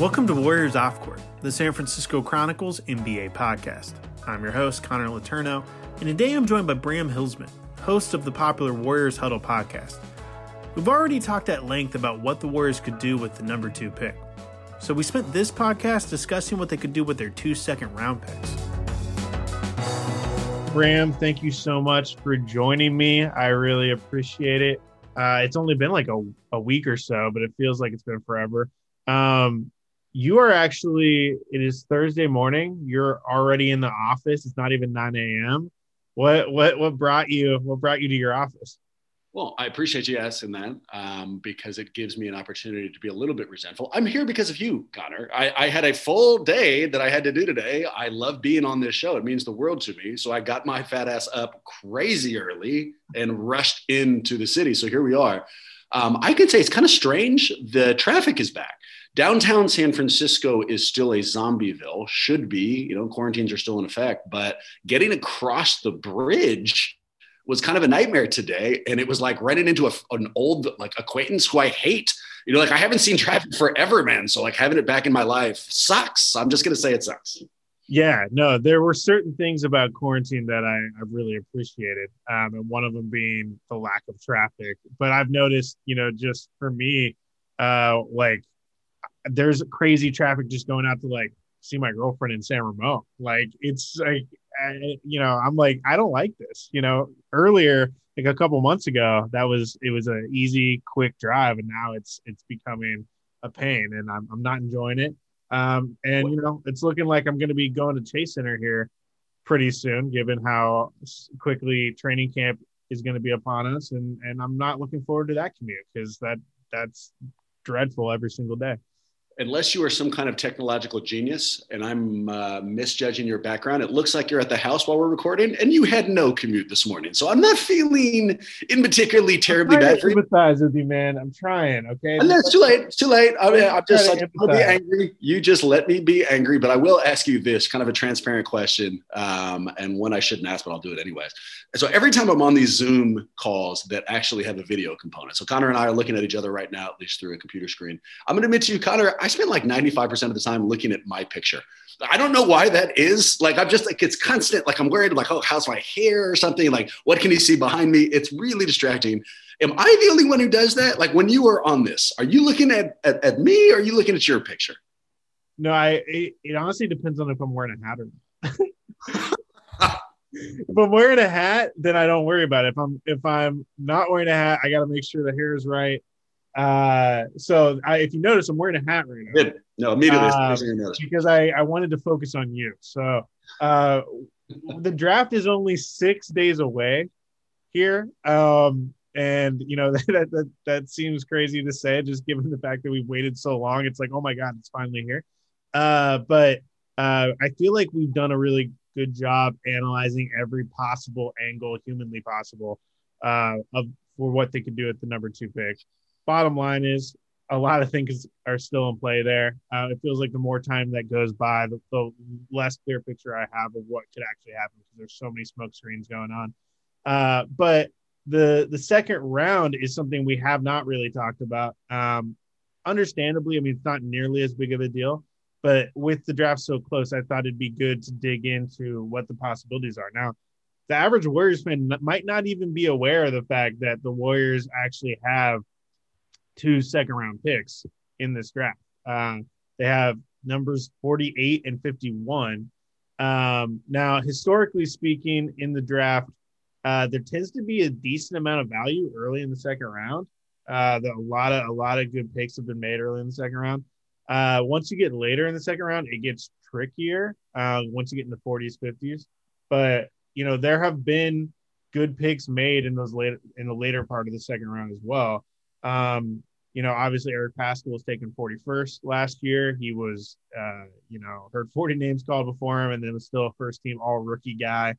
Welcome to Warriors Off Court, the San Francisco Chronicles NBA podcast. I'm your host, Connor Letourneau, and today I'm joined by Bram Hillsman, host of the popular Warriors Huddle podcast. We've already talked at length about what the Warriors could do with the number two pick. So we spent this podcast discussing what they could do with their two second round picks. Bram, thank you so much for joining me. I really appreciate it. Uh, it's only been like a, a week or so, but it feels like it's been forever. Um, you are actually it is thursday morning. You're already in the office. It's not even 9 a.m what what what brought you what brought you to your office? Well i appreciate you asking that um, because it gives me an opportunity to be a little bit resentful. I'm here because of you connor. I, I had a full day that i had to do today. I love being on this show. It means the world to me. So i got my fat ass up crazy early and rushed into the city. So here we are. Um, i can say it's kind of strange. The traffic is back Downtown San Francisco is still a zombieville, should be, you know, quarantines are still in effect, but getting across the bridge was kind of a nightmare today. And it was like running into a, an old like acquaintance who I hate. You know, like I haven't seen traffic forever, man. So like having it back in my life sucks. I'm just gonna say it sucks. Yeah, no, there were certain things about quarantine that I, I really appreciated. Um, and one of them being the lack of traffic. But I've noticed, you know, just for me, uh, like there's crazy traffic just going out to like see my girlfriend in San Ramon. Like it's like I, you know, I'm like I don't like this. You know, earlier like a couple months ago, that was it was an easy, quick drive, and now it's it's becoming a pain, and I'm I'm not enjoying it. Um, and you know, it's looking like I'm going to be going to Chase Center here pretty soon, given how quickly training camp is going to be upon us, and and I'm not looking forward to that commute because that that's dreadful every single day unless you are some kind of technological genius and I'm uh, misjudging your background, it looks like you're at the house while we're recording and you had no commute this morning. So I'm not feeling in particularly terribly bad for you. empathize with you, man. I'm trying. Okay. And it's too late. It's too late. I mean, I'm just like, I'll be angry. You just let me be angry. But I will ask you this kind of a transparent question um, and one I shouldn't ask, but I'll do it anyways. So every time I'm on these Zoom calls that actually have a video component. So Connor and I are looking at each other right now, at least through a computer screen. I'm going to admit to you, Connor, I spend like 95% of the time looking at my picture. I don't know why that is. Like, I'm just like, it's constant. Like, I'm worried, like, oh, how's my hair or something? Like, what can you see behind me? It's really distracting. Am I the only one who does that? Like, when you are on this, are you looking at, at, at me or are you looking at your picture? No, I, it, it honestly depends on if I'm wearing a hat or not. if I'm wearing a hat, then I don't worry about it. If I'm if I'm not wearing a hat, I got to make sure the hair is right. Uh, so I, if you notice, I'm wearing a hat right now. Good. No, immediately uh, because I, I wanted to focus on you. So uh, the draft is only six days away here. Um, and you know that, that that seems crazy to say, just given the fact that we've waited so long. It's like, oh my god, it's finally here. Uh, but uh, I feel like we've done a really good job analyzing every possible angle humanly possible uh, of for what they could do at the number two pick bottom line is a lot of things are still in play there. Uh, it feels like the more time that goes by, the, the, less clear picture I have of what could actually happen because there's so many smoke screens going on. Uh, but the the second round is something we have not really talked about. Um, understandably, I mean it's not nearly as big of a deal, but with the draft so close, I thought it'd be good to dig into what the possibilities are. Now, the average Warriors fan might not even be aware of the fact that the Warriors actually have two second round picks in this draft. Uh, they have numbers 48 and 51. Um, now, historically speaking, in the draft, uh, there tends to be a decent amount of value early in the second round. Uh, a lot of a lot of good picks have been made early in the second round. Uh, once you get later in the second round, it gets trickier. Uh, once you get in the 40s, 50s, but you know, there have been good picks made in those later in the later part of the second round as well. Um, you know, obviously Eric Paschall was taken 41st last year. He was, uh, you know, heard 40 names called before him, and then was still a first team all rookie guy.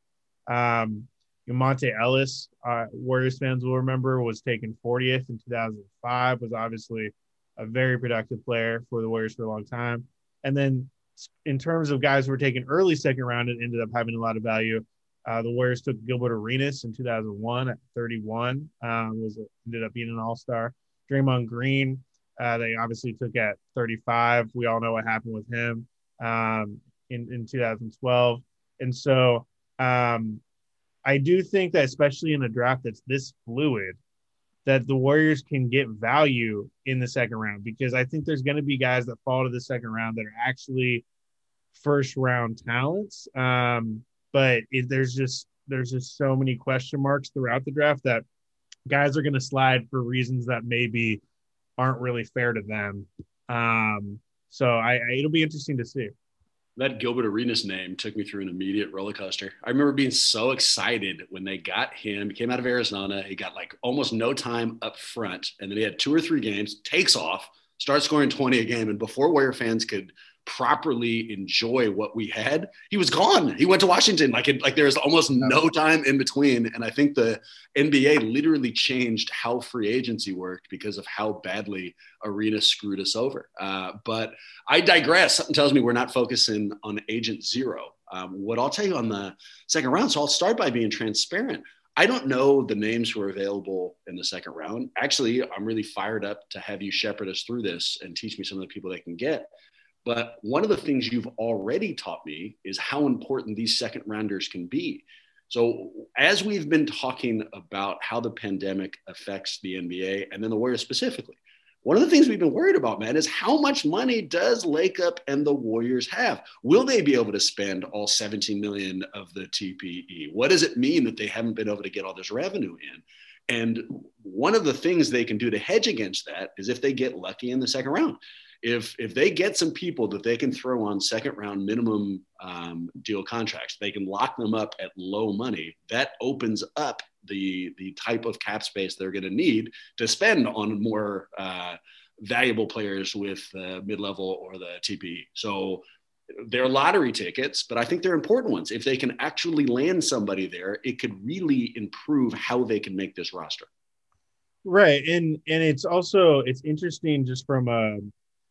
Um, Monta Ellis, uh, Warriors fans will remember, was taken 40th in 2005. Was obviously a very productive player for the Warriors for a long time. And then, in terms of guys who were taken early second round and ended up having a lot of value, uh, the Warriors took Gilbert Arenas in 2001 at 31. Um, was ended up being an All Star. Draymond Green, uh, they obviously took at 35. We all know what happened with him um, in in 2012, and so um, I do think that especially in a draft that's this fluid, that the Warriors can get value in the second round because I think there's going to be guys that fall to the second round that are actually first round talents. Um, but it, there's just there's just so many question marks throughout the draft that guys are going to slide for reasons that maybe aren't really fair to them. Um, so I, I, it'll be interesting to see. That Gilbert Arenas name took me through an immediate roller coaster. I remember being so excited when they got him. He came out of Arizona. He got like almost no time up front, and then he had two or three games, takes off, starts scoring 20 a game, and before Warrior fans could properly enjoy what we had, he was gone. He went to Washington. Like it, like there's almost no time in between. And I think the NBA literally changed how free agency worked because of how badly Arena screwed us over. Uh, but I digress. Something tells me we're not focusing on Agent Zero. Um, what I'll tell you on the second round. So I'll start by being transparent. I don't know the names who are available in the second round. Actually, I'm really fired up to have you shepherd us through this and teach me some of the people they can get. But one of the things you've already taught me is how important these second rounders can be. So, as we've been talking about how the pandemic affects the NBA and then the Warriors specifically, one of the things we've been worried about, man, is how much money does Lacob and the Warriors have? Will they be able to spend all 17 million of the TPE? What does it mean that they haven't been able to get all this revenue in? And one of the things they can do to hedge against that is if they get lucky in the second round if if they get some people that they can throw on second round minimum um, deal contracts, they can lock them up at low money. That opens up the the type of cap space they're going to need to spend on more uh, valuable players with uh, mid level or the TPE. So they're lottery tickets, but I think they're important ones. If they can actually land somebody there, it could really improve how they can make this roster. Right, and and it's also it's interesting just from a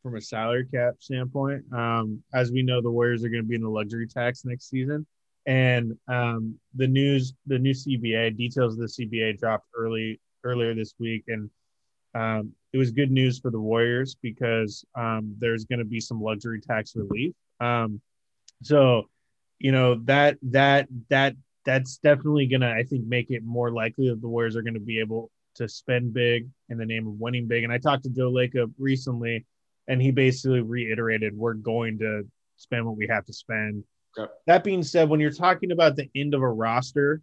from a salary cap standpoint. Um, as we know, the Warriors are going to be in the luxury tax next season, and um, the news, the new CBA details of the CBA dropped early earlier this week, and um, it was good news for the Warriors because um, there's going to be some luxury tax relief. Um, so, you know that that that that's definitely going to, I think, make it more likely that the Warriors are going to be able to spend big in the name of winning big. And I talked to Joe Lacob recently and he basically reiterated we're going to spend what we have to spend. Okay. That being said, when you're talking about the end of a roster,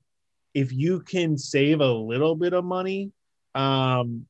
if you can save a little bit of money, um,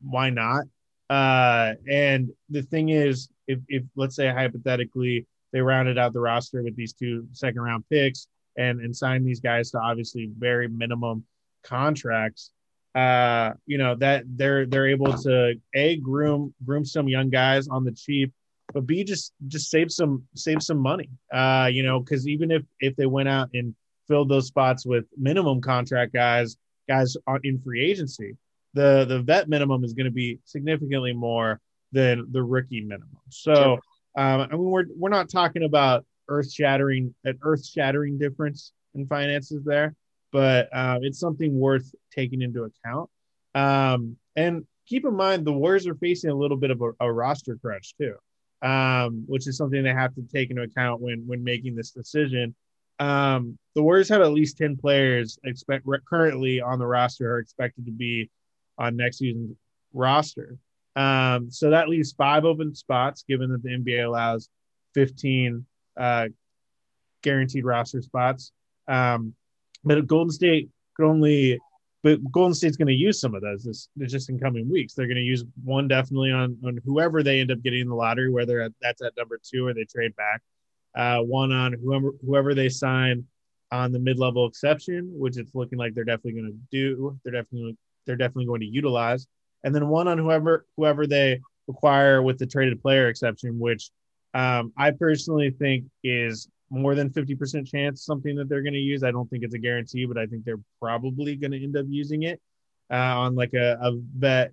why not? Uh, and the thing is, if, if let's say hypothetically they rounded out the roster with these two second round picks and and signed these guys to obviously very minimum contracts, uh, you know that they're they're able to a groom groom some young guys on the cheap, but b just just save some save some money. Uh, you know, because even if if they went out and filled those spots with minimum contract guys, guys in free agency, the the vet minimum is going to be significantly more than the rookie minimum. So, sure. um, I mean, we're we're not talking about earth shattering an earth shattering difference in finances there but uh, it's something worth taking into account. Um, and keep in mind, the Warriors are facing a little bit of a, a roster crunch too, um, which is something they have to take into account when when making this decision. Um, the Warriors have at least ten players expect currently on the roster are expected to be on next season's roster. Um, so that leaves five open spots, given that the NBA allows 15 uh, guaranteed roster spots. Um, but Golden State could only, but Golden State's going to use some of those this, just in coming weeks. They're going to use one definitely on on whoever they end up getting in the lottery, whether that's at number two or they trade back. Uh, one on whoever whoever they sign on the mid-level exception, which it's looking like they're definitely going to do. They're definitely they're definitely going to utilize, and then one on whoever whoever they acquire with the traded player exception, which um, I personally think is more than 50% chance something that they're going to use. I don't think it's a guarantee, but I think they're probably going to end up using it uh, on like a, a vet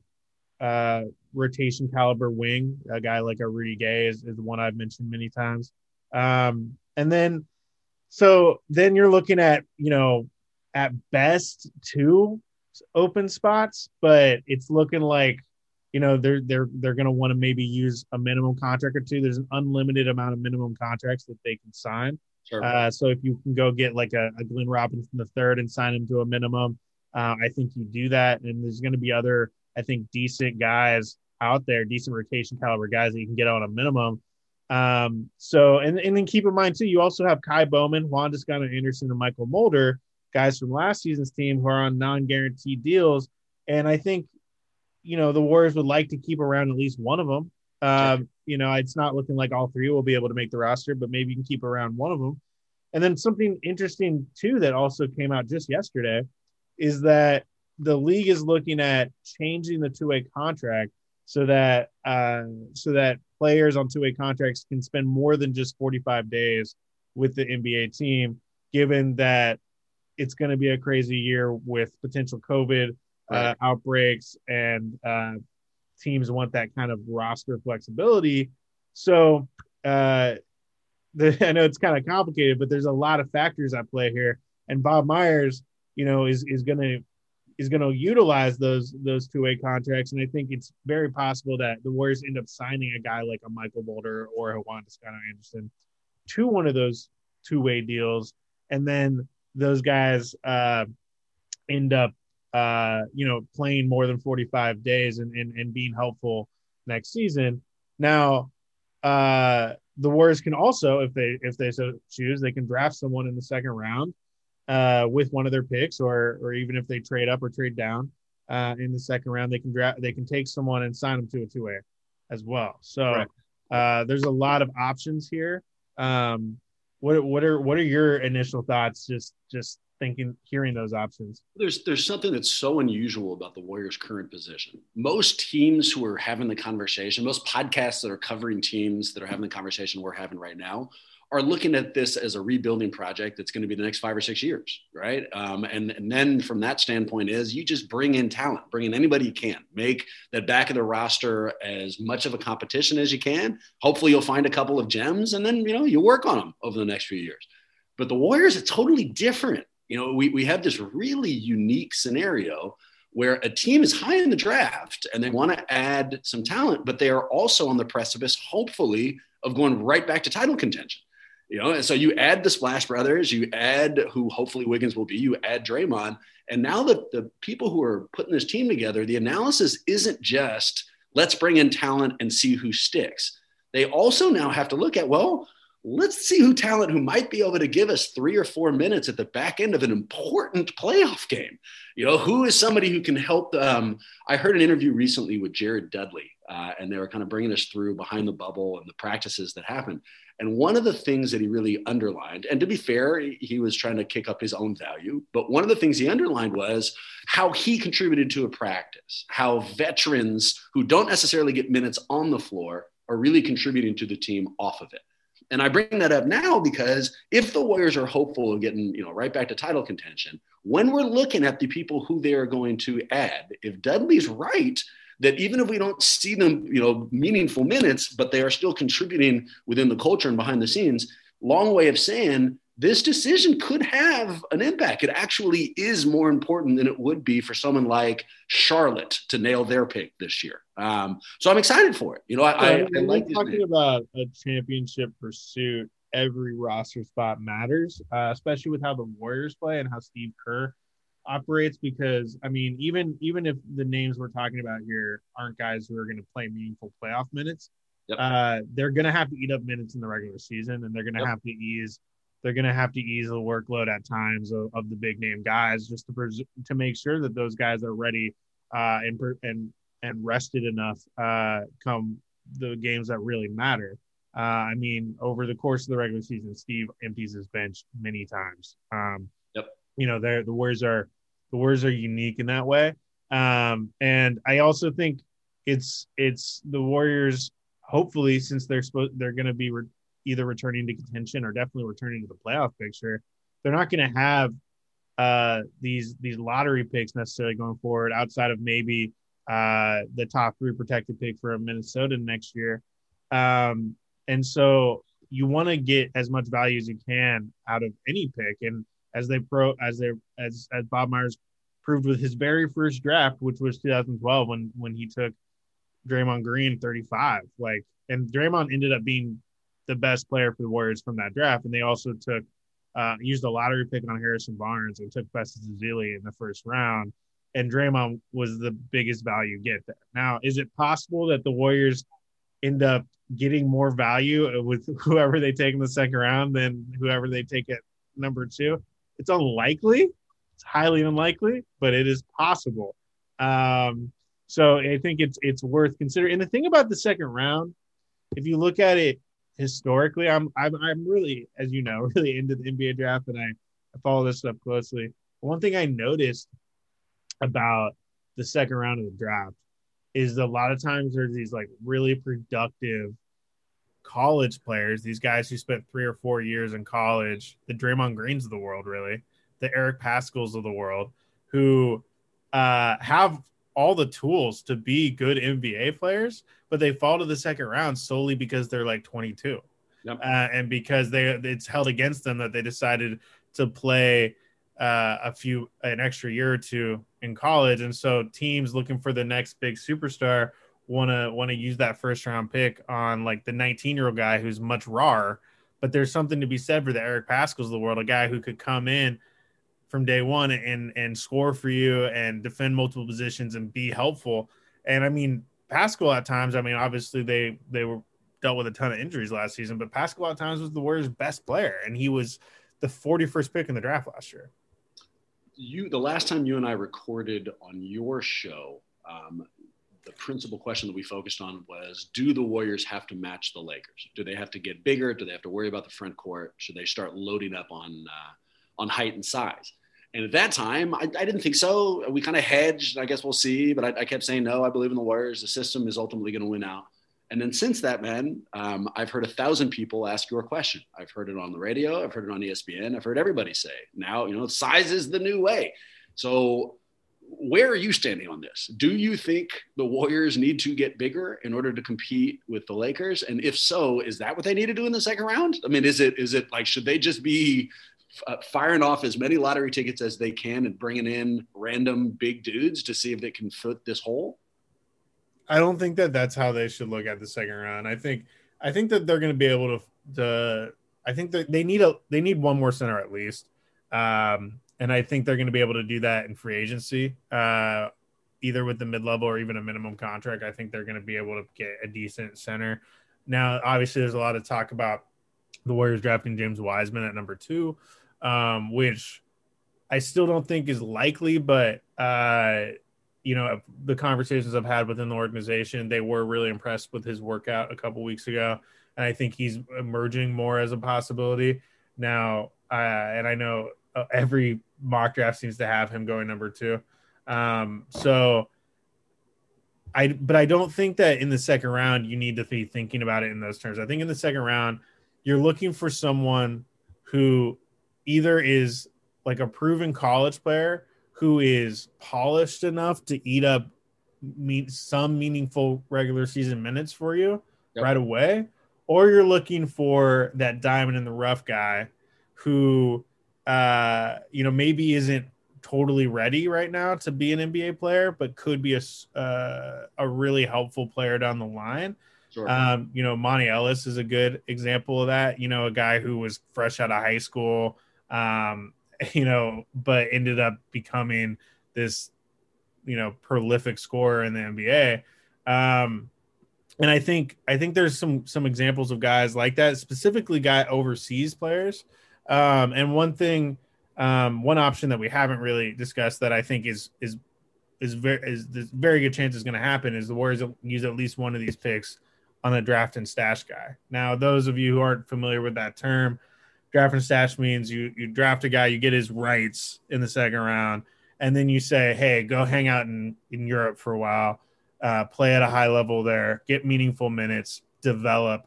uh, rotation caliber wing. A guy like a Rudy Gay is, is the one I've mentioned many times. Um, and then, so then you're looking at, you know, at best two open spots, but it's looking like you know they're they're they're going to want to maybe use a minimum contract or two. There's an unlimited amount of minimum contracts that they can sign. Sure. Uh, so if you can go get like a, a Glenn Robinson the third and sign him to a minimum, uh, I think you do that. And there's going to be other, I think, decent guys out there, decent rotation caliber guys that you can get on a minimum. Um, so and and then keep in mind too, you also have Ky Bowman, Juan Toscano Anderson, and Mychal Mulder, guys from last season's team who are on non-guaranteed deals. And I think you know the Warriors would like to keep around at least one of them. Um, you know, it's not looking like all three will be able to make the roster, but maybe you can keep around one of them. And then something interesting too that also came out just yesterday is that the league is looking at changing the two-way contract so that uh, so that players on two-way contracts can spend more than just 45 days with the NBA team, given that it's going to be a crazy year with potential COVID uh, outbreaks, and uh, teams want that kind of roster flexibility. So uh, the, I know it's kind of complicated, but there's a lot of factors at play here. And Bob Myers, you know, is is going to is going to utilize those those two way contracts, and I think it's very possible that the Warriors end up signing a guy like a Mychal Mulder or a Juan Toscano Anderson to one of those two way deals, and then those guys uh, end up uh, you know, playing more than 45 days and, and, and being helpful next season. Now, uh, the Warriors can also, if they if they so choose, they can draft someone in the second round uh, with one of their picks, or or even if they trade up or trade down uh, in the second round, they can draft they can take someone and sign them to a two way as well. So right. uh, there's a lot of options here. Um, what what are what are your initial thoughts? Just just thinking hearing those options there's there's something that's so unusual about the warriors current position most teams who are having the conversation most podcasts that are covering teams that are having the conversation we're having right now are looking at this as a rebuilding project that's going to be the next five or six years, right? Um, and, and then from that standpoint is you just bring in talent, bring in anybody you can, make that back of the roster as much of a competition as you can. Hopefully you'll find a couple of gems and then, you know, you work on them over the next few years. But the Warriors are totally different you know, we, we have this really unique scenario where a team is high in the draft and they want to add some talent, but they are also on the precipice, hopefully, of going right back to title contention. You know, and so you add the Splash Brothers, you add who hopefully Wiggins will be, you add Draymond, and now that the people who are putting this team together, the analysis isn't just let's bring in talent and see who sticks. They also now have to look at well, let's see who talent who might be able to give us three or four minutes at the back end of an important playoff game. You know, who is somebody who can help? Um, I heard an interview recently with Jared Dudley, uh, and they were kind of bringing us through behind the bubble and the practices that happened. And one of the things that he really underlined, and to be fair, he was trying to kick up his own value, but one of the things he underlined was how he contributed to a practice, how veterans who don't necessarily get minutes on the floor are really contributing to the team off of it. And I bring that up now because if the Warriors are hopeful of getting, you know, right back to title contention, when we're looking at the people who they are going to add, if Dudley's right, that even if we don't see them, you know, meaningful minutes, but they are still contributing within the culture and behind the scenes, long way of saying this decision could have an impact. It actually is more important than it would be for someone like Charlotte to nail their pick this year. Um, so I'm excited for it. You know, I, I, I like talking about a championship pursuit. Every roster spot matters, uh, especially with how the Warriors play and how Steve Kerr operates. Because I mean, even even if the names we're talking about here aren't guys who are going to play meaningful playoff minutes, yep. uh, they're going to have to eat up minutes in the regular season, and they're going to yep. have to ease they're going to have to ease the workload at times of, of the big name guys just to pres- to make sure that those guys are ready uh, and and and rested enough uh, come the games that really matter. Uh, I mean, over the course of the regular season, Steve empties his bench many times. Um, yep. You know, the Warriors are the Warriors are unique in that way. Um, and I also think it's it's the Warriors. Hopefully, since they're supposed they're going to be re- either returning to contention or definitely returning to the playoff picture, they're not going to have uh, these these lottery picks necessarily going forward outside of maybe uh, the top three protected pick for Minnesota next year. Um, and so you want to get as much value as you can out of any pick. And as they pro as they as as Bob Myers proved with his very first draft, which was 2012 when when he took Draymond Green 35. Like and Draymond ended up being the best player for the Warriors from that draft. And they also took uh, used a lottery pick on Harrison Barnes and took Festus Ezeli in the first round. And Draymond was the biggest value get there. Now, is it possible that the Warriors end up getting more value with whoever they take in the second round than whoever they take at number two? It's unlikely. It's highly unlikely, but it is possible. Um, so I think it's it's worth considering. And the thing about the second round, if you look at it historically, I'm I'm I'm really, as you know, really into the NBA draft, and I, I follow this stuff closely. One thing I noticed about the second round of the draft is a lot of times there's these like really productive college players, these guys who spent three or four years in college, the Draymond Greens of the world, really, the Eric Paschalls of the world, who uh, have all the tools to be good NBA players, but they fall to the second round solely because they're like 22. Yep. Uh, and because they it's held against them that they decided to play uh, a few an extra year or two in college, and so teams looking for the next big superstar want to want to use that first round pick on like the 19 year old guy who's much rawer. But there's something to be said for the Eric Paschalls of the world, a guy who could come in from day one and and score for you and defend multiple positions and be helpful. And I mean, Paschall at times, I mean, obviously they they were dealt with a ton of injuries last season, but Paschall at times was the Warriors' best player, and he was the 41st pick in the draft last year. You, the last time you and I recorded on your show, um, the principal question that we focused on was: Do the Warriors have to match the Lakers? Do they have to get bigger? Do they have to worry about the front court? Should they start loading up on uh, on height and size. And at that time, I, I didn't think so. We kind of hedged. I guess we'll see. But I, I, kept saying, no, I believe in the Warriors. The system is ultimately going to win out. And then since that, man, um, I've heard a thousand people ask your question. I've heard it on the radio. I've heard it on ESPN. I've heard everybody say, now, you know, size is the new way. So where are you standing on this? Do you think the Warriors need to get bigger in order to compete with the Lakers? And if so, is that what they need to do in the second round? I mean, is it is it like should they just be uh, firing off as many lottery tickets as they can and bringing in random big dudes to see if they can foot this hole? I don't think that that's how they should look at the second round. I think I think that they're going to be able to. to I think that they need a they need one more center at least, um, and I think they're going to be able to do that in free agency, uh, either with the mid level or even a minimum contract. I think they're going to be able to get a decent center. Now, obviously, there's a lot of talk about the Warriors drafting James Wiseman at number two, um, which I still don't think is likely, but uh, you know, the conversations I've had within the organization, they were really impressed with his workout a couple weeks ago, and I think he's emerging more as a possibility now. Uh, and I know uh, every mock draft seems to have him going number two. Um, so I, but I don't think that in the second round you need to be thinking about it in those terms. I think in the second round you're looking for someone who either is like a proven college player who is polished enough to eat up meet some meaningful regular season minutes for you yep. right away or you're looking for that diamond in the rough guy who uh you know maybe isn't totally ready right now to be an NBA player but could be a uh, a really helpful player down the line Sure. Um, you know, Monta Ellis is a good example of that. You know, a guy who was fresh out of high school, um, you know, but ended up becoming this, you know, prolific scorer in the NBA. Um, and I think I think there's some some examples of guys like that, specifically guy overseas players. Um, and one thing, um, one option that we haven't really discussed that I think is is is very is this very good chance is going to happen is the Warriors use at least one of these picks on a draft and stash guy. Now, those of you who aren't familiar with that term, draft and stash means you you draft a guy, you get his rights in the second round, and then you say, hey, go hang out in in Europe for a while, uh, play at a high level there, get meaningful minutes, develop,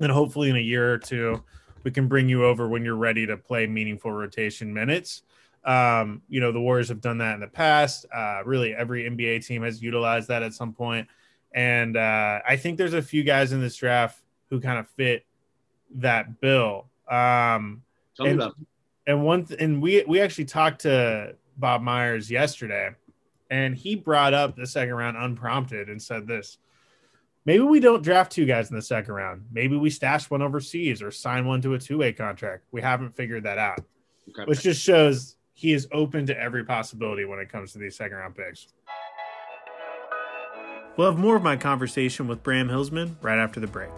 and hopefully in a year or two, we can bring you over when you're ready to play meaningful rotation minutes. Um, you know, the Warriors have done that in the past. Uh, really, every NBA team has utilized that at some point. And uh, I think there's a few guys in this draft who kind of fit that bill. Um, Tell and, and one th- and we we actually talked to Bob Myers yesterday, and he brought up the second round unprompted and said this. Maybe we don't draft two guys in the second round. Maybe we stash one overseas or sign one to a two way contract. We haven't figured that out, Okay. which just shows he is open to every possibility when it comes to these second round picks. We'll have more of my conversation with Bram Hillsman right after the break.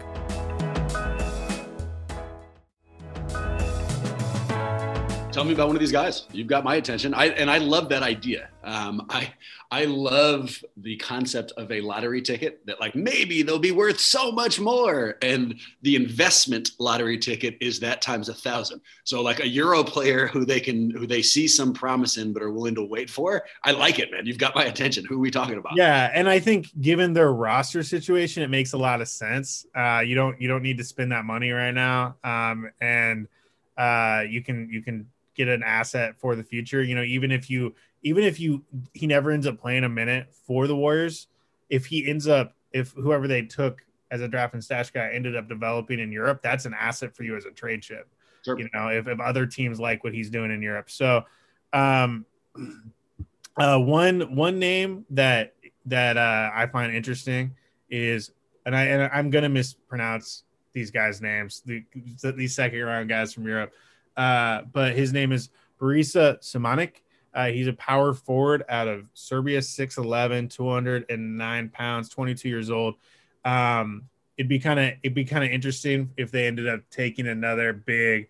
Tell me about one of these guys. You've got my attention. I and I love that idea. Um, I I love the concept of a lottery ticket that like maybe they'll be worth so much more, and the investment lottery ticket is that times a thousand. So like a Euro player who they can who they see some promise in but are willing to wait for. I like it, man. You've got my attention. Who are we talking about? Yeah, and I think given their roster situation, it makes a lot of sense. Uh, you don't you don't need to spend that money right now, um, and uh, you can you can get an asset for the future. You know, even if you even if you he never ends up playing a minute for the Warriors, if he ends up if whoever they took as a draft and stash guy ended up developing in Europe, that's an asset for you as a trade chip. Sure. You know, if, if other teams like what he's doing in Europe. So um uh one one name that that uh I find interesting is and I and I'm gonna mispronounce these guys' names, the, these second round guys from Europe. Uh, but his name is Borisa Simanic. Uh, he's a power forward out of Serbia, 6'11, 209 pounds, 22 years old. Um, it'd be kind of it'd be kind of interesting if they ended up taking another big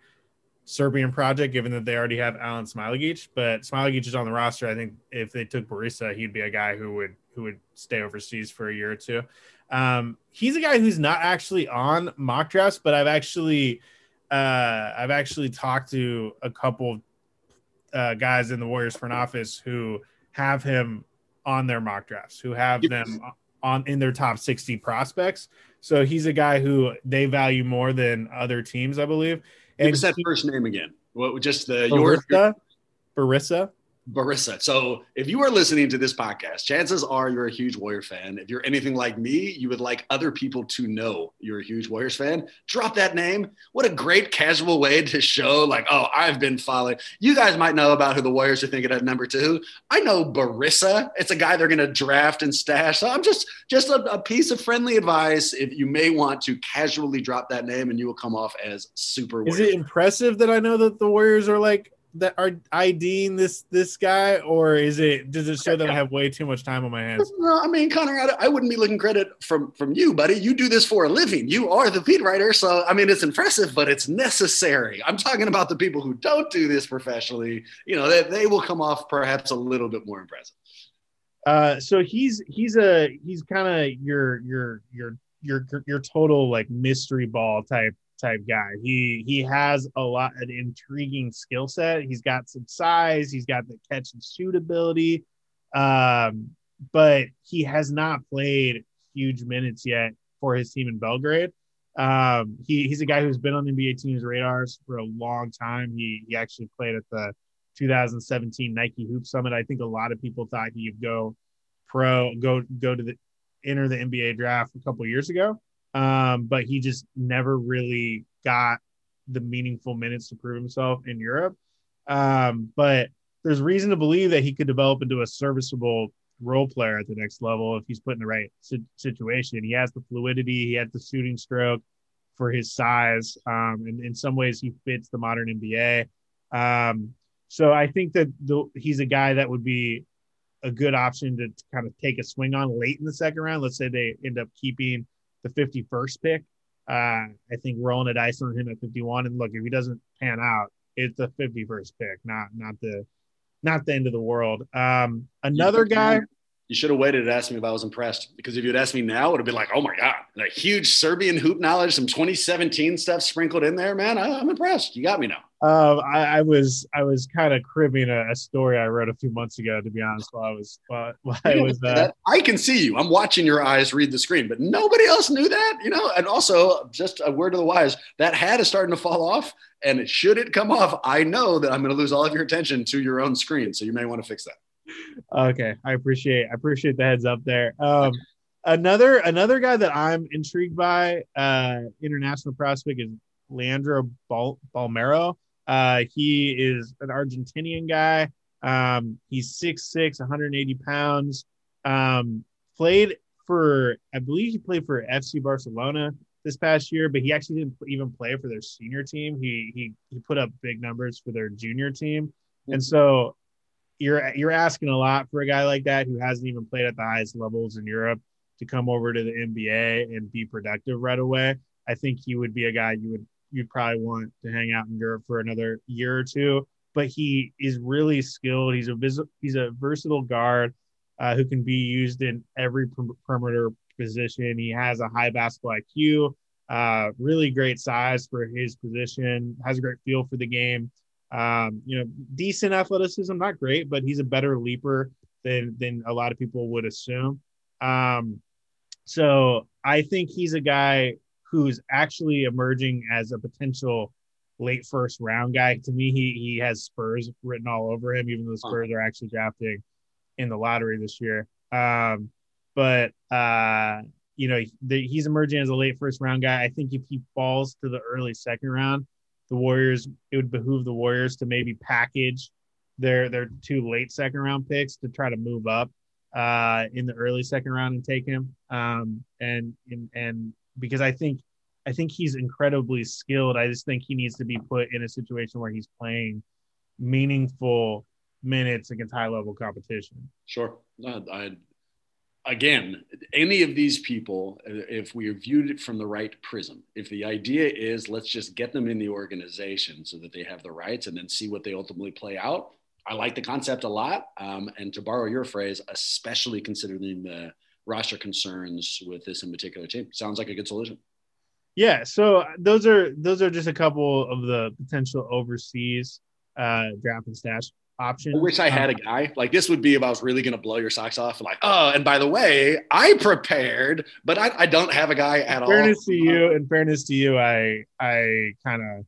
Serbian project, given that they already have Alen Smailagic. But Smailagic is on the roster. I think if they took Barisa, he'd be a guy who would who would stay overseas for a year or two. Um, he's a guy who's not actually on mock drafts, but I've actually uh, I've actually talked to a couple uh, guys in the Warriors front office who have him on their mock drafts, who have Yep. them on in their top 60 prospects. So he's a guy who they value more than other teams, I believe. Give us that first name again. What just the your Borisa, Borisa. So if you are listening to this podcast, chances are you're a huge Warrior fan. If you're anything like me, you would like other people to know you're a huge Warriors fan. Drop that name. What a great casual way to show, like, oh, I've been following. You guys might know about who the Warriors are thinking at number two. I know Borisa. It's a guy they're going to draft and stash. So I'm just just a, a piece of friendly advice. If you may want to casually drop that name, and you will come off as super. Is Warriors it impressive that I know that the Warriors are like that are IDing this this guy, or is it does it show that I have way too much time on my hands? No, I mean, Connor, I, I wouldn't be looking credit from from you, buddy. You do this for a living. You are the beat writer, so I mean, it's impressive, but it's necessary. I'm talking about the people who don't do this professionally. You know, they, they will come off perhaps a little bit more impressive. Uh, so he's he's a he's kind of your your your your your total like mystery ball type type guy. He he has a lot an intriguing skill set. He's got some size. He's got the catch and shoot ability, um, but he has not played huge minutes yet for his team in Belgrade. Um, he, he's a guy who's been on NBA teams' radars for a long time. He he actually played at the 2017 Nike Hoop Summit. I think a lot of people thought he'd go pro, go go to the enter the NBA draft a couple years ago, um, but he just never really got the meaningful minutes to prove himself in Europe. Um, but there's reason to believe that he could develop into a serviceable role player at the next level if he's put in the right situation. He has the fluidity, he has the shooting stroke for his size, um, and in some ways he fits the modern NBA. Um, so I think that the, he's a guy that would be a good option to, to kind of take a swing on late in the second round. Let's say they end up keeping the 51st pick. Uh, I think rolling a dice on him at 51. And look, if he doesn't pan out, it's the 51st pick, not not the not the end of the world. Um, another guy, You should have waited to ask me if I was impressed because if you'd asked me now, it would have been like, oh my God, a huge Serbian hoop knowledge, some 2017 stuff sprinkled in there, man. I, am I'm impressed. You got me now. Um, I, I, was I was kind of cribbing a, a, story I wrote a few months ago, to be honest. While I was while, while I was, uh, I can see you. I'm watching your eyes read the screen, but nobody else knew that, you know. And also, just a word of the wise, that hat is starting to fall off, and should it come off, I know that I'm going to lose all of your attention to your own screen. So you may want to fix that. Okay, I appreciate I appreciate the heads up there. Um, another another guy that I'm intrigued by, uh, international prospect is Leandro Bal- Bolmaro. Uh, he is an Argentinian guy. Um, he's 6'6, 180 pounds. Um, played for, I believe he played for FC Barcelona this past year, but he actually didn't even play for their senior team. He he he put up big numbers for their junior team, and so you're you're asking a lot for a guy like that who hasn't even played at the highest levels in Europe to come over to the NBA and be productive right away. I think he would be a guy you would you'd probably want to hang out in Europe for another year or two. But he is really skilled. He's a he's a versatile guard uh, who can be used in every perimeter position. He has a high basketball IQ, uh, really great size for his position. Has a great feel for the game. Um, you know, decent athleticism, not great, but he's a better leaper than than a lot of people would assume. Um, so I think he's a guy who's actually emerging as a potential late first round guy. To me, he he has Spurs written all over him, even though the Spurs are actually drafting in the lottery this year. Um, but uh, you know, the, he's emerging as a late first round guy. I think if he falls to the early second round, the Warriors it would behoove the Warriors to maybe package their their two late second round picks to try to move up uh, in the early second round and take him. Um, and and and because I think I think he's incredibly skilled. I just think he needs to be put in a situation where he's playing meaningful minutes against high level competition. Sure. I, again, any of these people, if we viewed it from the right prism, if the idea is let's just get them in the organization so that they have the rights and then see what they ultimately play out, I like the concept a lot. Um, and to borrow your phrase, especially considering the roster concerns with this in particular team. Sounds like a good solution. Yeah, so those are those are just a couple of the potential overseas uh, draft and stash options. I wish I had a um, guy like this. Would be if I was really going to blow your socks off. Like, oh, and by the way, I prepared, but I, I don't have a guy at all. Fairness to you, in fairness to you, I I kind of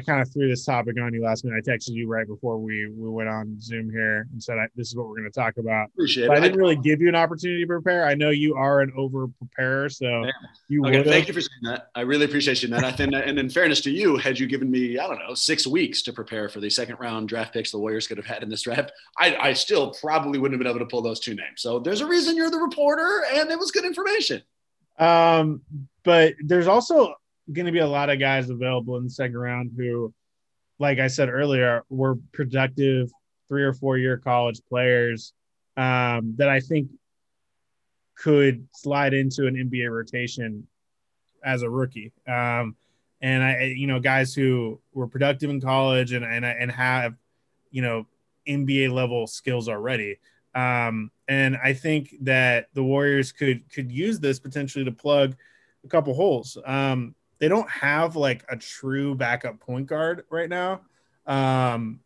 I kind of threw this topic on you last minute. I texted you right before we we went on Zoom here and said I, this is what we're going to talk about. Appreciate but it. I didn't really give you an opportunity to prepare. I know you are an over preparer, so yeah. you. Okay, thank you for saying that. I really appreciate you that. I think, and in fairness to you, had you given me I don't know six weeks to prepare for the second round draft picks the Warriors could have had in this draft, I, I still probably wouldn't have been able to pull those two names. So there's a reason you're the reporter, and it was good information. Um, but there's also going to be a lot of guys available in the second round who, like I said earlier, were productive three or four year college players um, that I think could slide into an NBA rotation as a rookie. Um, and I, you know, guys who were productive in college and and and have, you know, NBA level skills already. Um, and I think that the Warriors could could use this potentially to plug a couple holes. Um, they don't have like a true backup point guard right now. Um,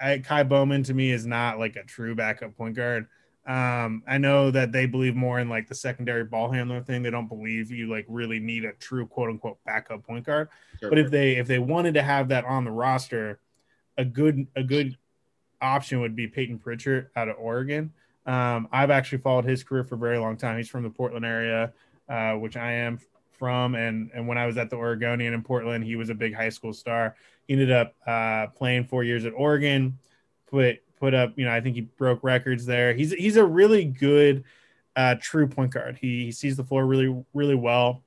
I, Ky Bowman to me is not like a true backup point guard. Um, I know that they believe more in like the secondary ball handler thing. They don't believe you like really need a true quote unquote backup point guard. Sure. But if they if they wanted to have that on the roster, a good a good option would be Payton Pritchard out of Oregon. Um, I've actually followed his career for a very long time. He's from the Portland area, uh, which I am from. And and when I was at the Oregonian in Portland, he was a big high school star. He ended up uh, playing four years at Oregon, put put up, you know, I think he broke records there. He's he's a really good uh, true point guard. He, he sees the floor really really well.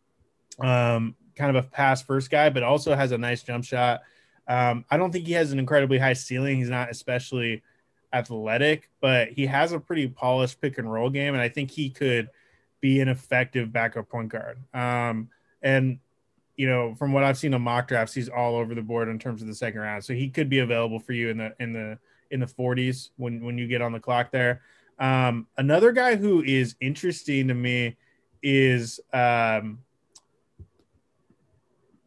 Um, kind of a pass first guy, but also has a nice jump shot. Um, I don't think he has an incredibly high ceiling. He's not especially athletic, but he has a pretty polished pick and roll game, and I think he could be an effective backup point guard. Um, and you know, from what I've seen on mock drafts, he's all over the board in terms of the second round. So he could be available for you in the in the in the 40s when when you get on the clock there. Um, another guy who is interesting to me is um,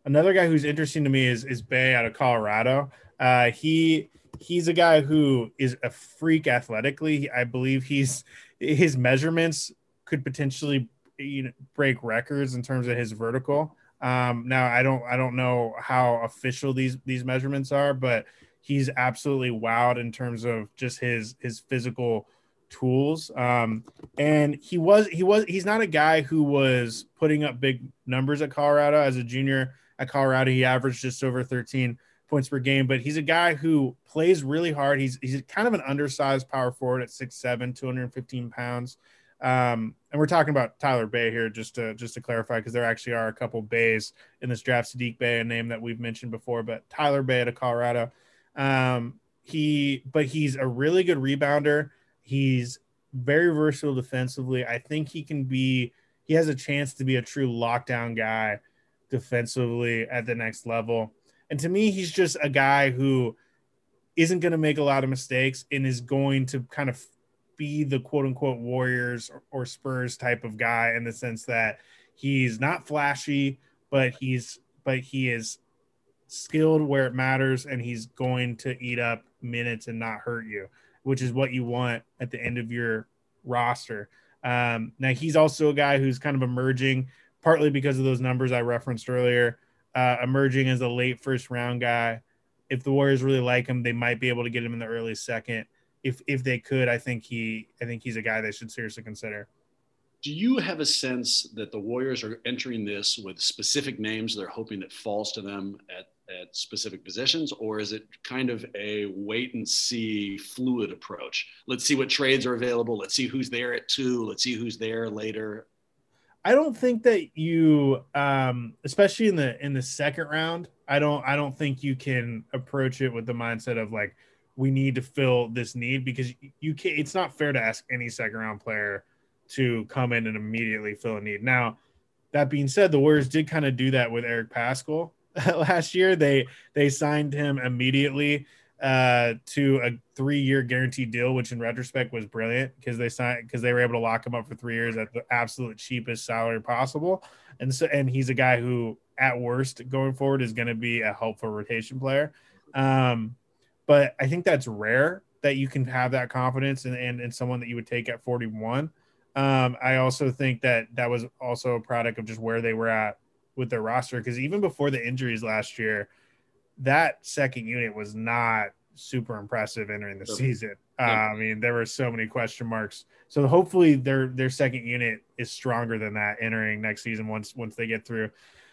another guy who's interesting to me is is Bey out of Colorado. Uh, he he's a guy who is a freak athletically. I believe he's his measurements could potentially you know, break records in terms of his vertical. Um, now I don't I don't know how official these these measurements are, but he's absolutely wowed in terms of just his his physical tools. Um, and he was he was he's not a guy who was putting up big numbers at Colorado as a junior. At Colorado, he averaged just over 13 points per game, but he's a guy who plays really hard. He's he's kind of an undersized power forward at 6'7, 215 pounds. Um, and we're talking about Tyler Bey here, just to just to clarify, because there actually are a couple Beys in this draft. Saddiq Bey, a name that we've mentioned before, but Tyler Bey out of Colorado. Um, he, but he's a really good rebounder. He's very versatile defensively. I think he can be. He has a chance to be a true lockdown guy defensively at the next level. And to me, he's just a guy who isn't going to make a lot of mistakes and is going to kind of be the quote unquote Warriors or Spurs type of guy in the sense that he's not flashy, but he's but he is skilled where it matters and he's going to eat up minutes and not hurt you, which is what you want at the end of your roster. Um, now he's also a guy who's kind of emerging, partly because of those numbers I referenced earlier, uh, emerging as a late first round guy. If the Warriors really like him, they might be able to get him in the early second if if they could, I think he I think he's a guy they should seriously consider. Do you have a sense that the Warriors are entering this with specific names they're hoping that falls to them at, at specific positions, or is it kind of a wait and see fluid approach? Let's see what trades are available. Let's see who's there at two. Let's see who's there later. I don't think that you, um, especially in the in the second round, I don't I don't think you can approach it with the mindset of like, we need to fill this need because you can't it's not fair to ask any second round player to come in and immediately fill a need now that being said the warriors did kind of do that with eric paschall last year they they signed him immediately uh, to a three-year guaranteed deal, which in retrospect was brilliant because they signed because they were able to lock him up for three years at the absolute cheapest salary possible. And so, and he's a guy who, at worst, going forward, is going to be a helpful rotation player. Um, but I think that's rare that you can have that confidence in, in, in someone that you would take at 41. Um, I also think that that was also a product of just where they were at with their roster because even before the injuries last year, that second unit was not super impressive entering the season. Uh, I mean, there were so many question marks. So hopefully their their second unit is stronger than that entering next season once once they get through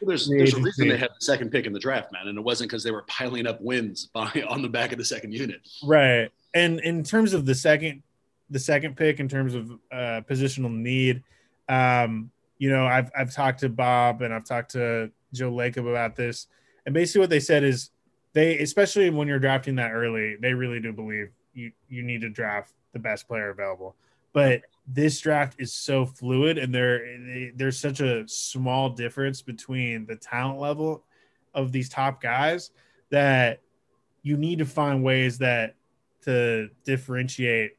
there's, there's a reason they had the second pick in the draft, man, and it wasn't because they were piling up wins by, on the back of the second unit. Right. And in terms of the second, the second pick, in terms of uh, positional need, um, you know, I've I've talked to Bob and I've talked to Joe Lacob about this, and basically what they said is they, especially when you're drafting that early, they really do believe you you need to draft the best player available. But this draft is so fluid and there there's such a small difference between the talent level of these top guys that you need to find ways that to differentiate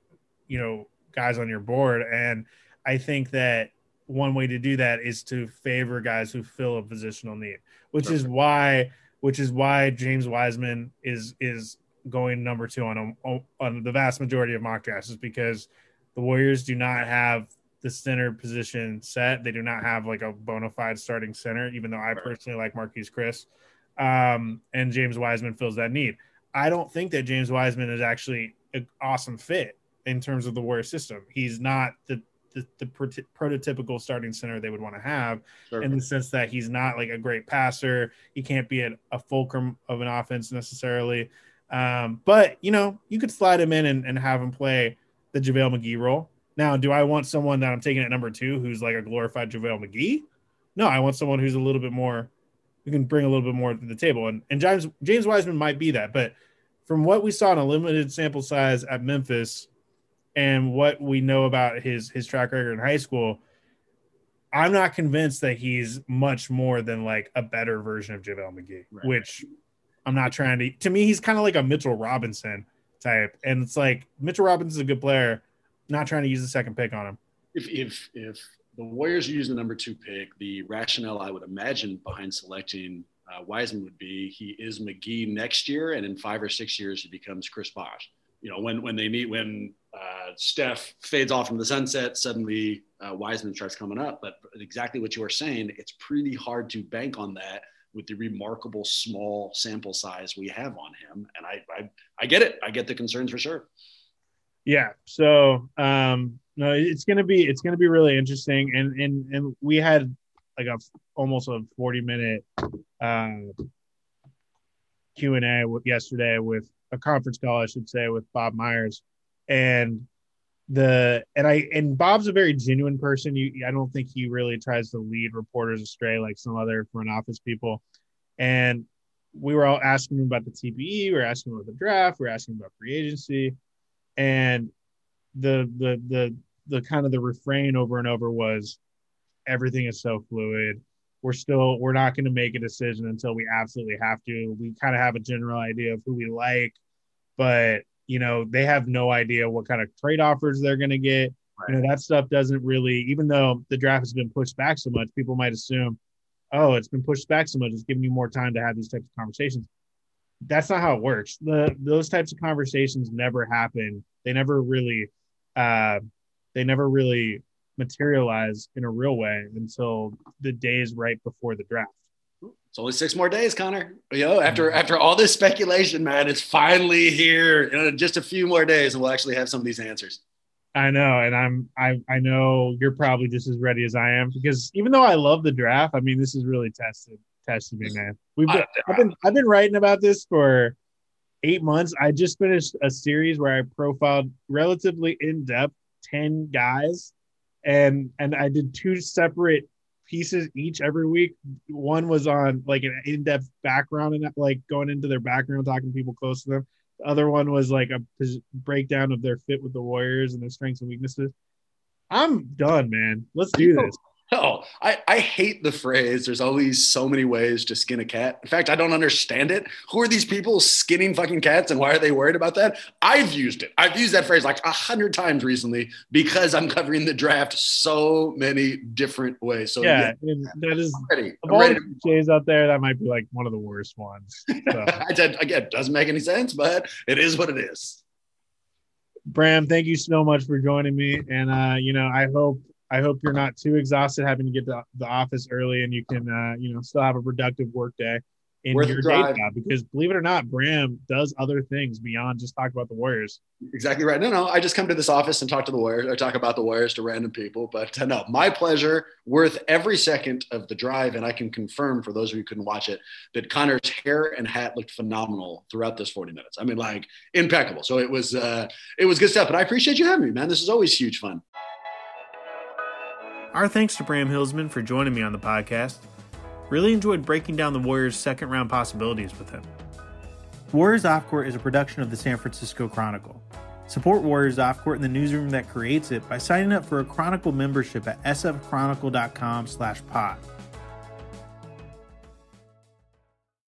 you know guys on your board and i think that one way to do that is to favor guys who fill a positional need which Perfect. is why which is why james wiseman is is going number two on a, on the vast majority of mock drafts is because the Warriors do not have the center position set. They do not have like a bona fide starting center, even though I personally like Marquese Chriss. Um, and James Wiseman fills that need. I don't think that James Wiseman is actually an awesome fit in terms of the Warrior system. He's not the the, the prototypical starting center they would want to have sure. in the sense that he's not like a great passer. He can't be a, a fulcrum of an offense necessarily. Um, but you know, you could slide him in and, and have him play the JaVale McGee role. Now, do I want someone that I'm taking at number two who's like a glorified JaVale McGee? No, I want someone who's a little bit more, who can bring a little bit more to the table. And, and James, James Wiseman might be that. But from what we saw in a limited sample size at Memphis and what we know about his, his track record in high school, I'm not convinced that he's much more than like a better version of JaVale McGee, right. which I'm not trying to. To me, he's kind of like a Mitchell Robinson type. And it's like Mitchell Robinson's a good player. not trying to use the second pick on him. If if if the Warriors use the number two pick, the rationale I would imagine behind selecting uh, Wiseman would be he is McGee next year, and in five or six years he becomes Chris Bosh. You know, when when they meet when uh, Steph fades off into the sunset, suddenly uh, Wiseman starts coming up. But exactly what you are saying, it's pretty hard to bank on that with the remarkable small sample size we have on him. And I, I, I get it. I get the concerns for sure. Yeah. So, um, no, it's gonna be it's gonna be really interesting, and and and we had like a almost a forty minute uh, Q and A yesterday with a conference call, I should say, with Bob Myers, and the and I and Bob's a very genuine person. You, I don't think he really tries to lead reporters astray like some other front office people. And we were all asking him about the TPE, we are asking about the draft, we are asking about free agency, and the the the the kind of the refrain over and over was everything is so fluid we're still we're not going to make a decision until we absolutely have to we kind of have a general idea of who we like but you know they have no idea what kind of trade offers they're going to get right. you know that stuff doesn't really even though the draft has been pushed back so much people might assume oh it's been pushed back so much it's giving you more time to have these types of conversations that's not how it works the those types of conversations never happen they never really uh, they never really materialize in a real way until the days right before the draft. It's only six more days, Connor. You know, after mm-hmm. after all this speculation, man, it's finally here. You know, just a few more days, and we'll actually have some of these answers. I know, and I'm I I know you're probably just as ready as I am because even though I love the draft, I mean, this is really tested tested me, man. We've been, I've been I've been writing about this for eight months. I just finished a series where I profiled relatively in depth 10 guys and and I did two separate pieces each every week. One was on like an in-depth background and like going into their background, talking to people close to them. The other one was like a breakdown of their fit with the Warriors and their strengths and weaknesses. I'm done, man. Let's do this. Oh, I, I hate the phrase. There's always so many ways to skin a cat. In fact, I don't understand it. Who are these people skinning fucking cats and why are they worried about that? I've used it. I've used that phrase like a hundred times recently because I'm covering the draft so many different ways. So yeah, yeah that is I'm ready. I'm ready cliches out there. That might be like one of the worst ones. So. I said again, doesn't make any sense, but it is what it is. Bram, thank you so much for joining me. And uh, you know, I hope I hope you're not too exhausted having to get to the office early and you can, uh, you know, still have a productive work day in Worth your day job. Because believe it or not, Bram does other things beyond just talk about the Warriors. Exactly right. No, no, I just come to this office and talk to the Warriors or talk about the Warriors to random people. But uh, no, my pleasure, worth every second of the drive. And I can confirm for those of you who couldn't watch it that Connor's hair and hat looked phenomenal throughout this 40 minutes. I mean, like impeccable. So it was, uh, it was good stuff. But I appreciate you having me, man. This is always huge fun. Our thanks to Bram Hillsman for joining me on the podcast. Really enjoyed breaking down the Warriors' second round possibilities with him. Warriors Off Court is a production of the San Francisco Chronicle. Support Warriors Off Court in the newsroom that creates it by signing up for a Chronicle membership at sfchronicle.com/pod.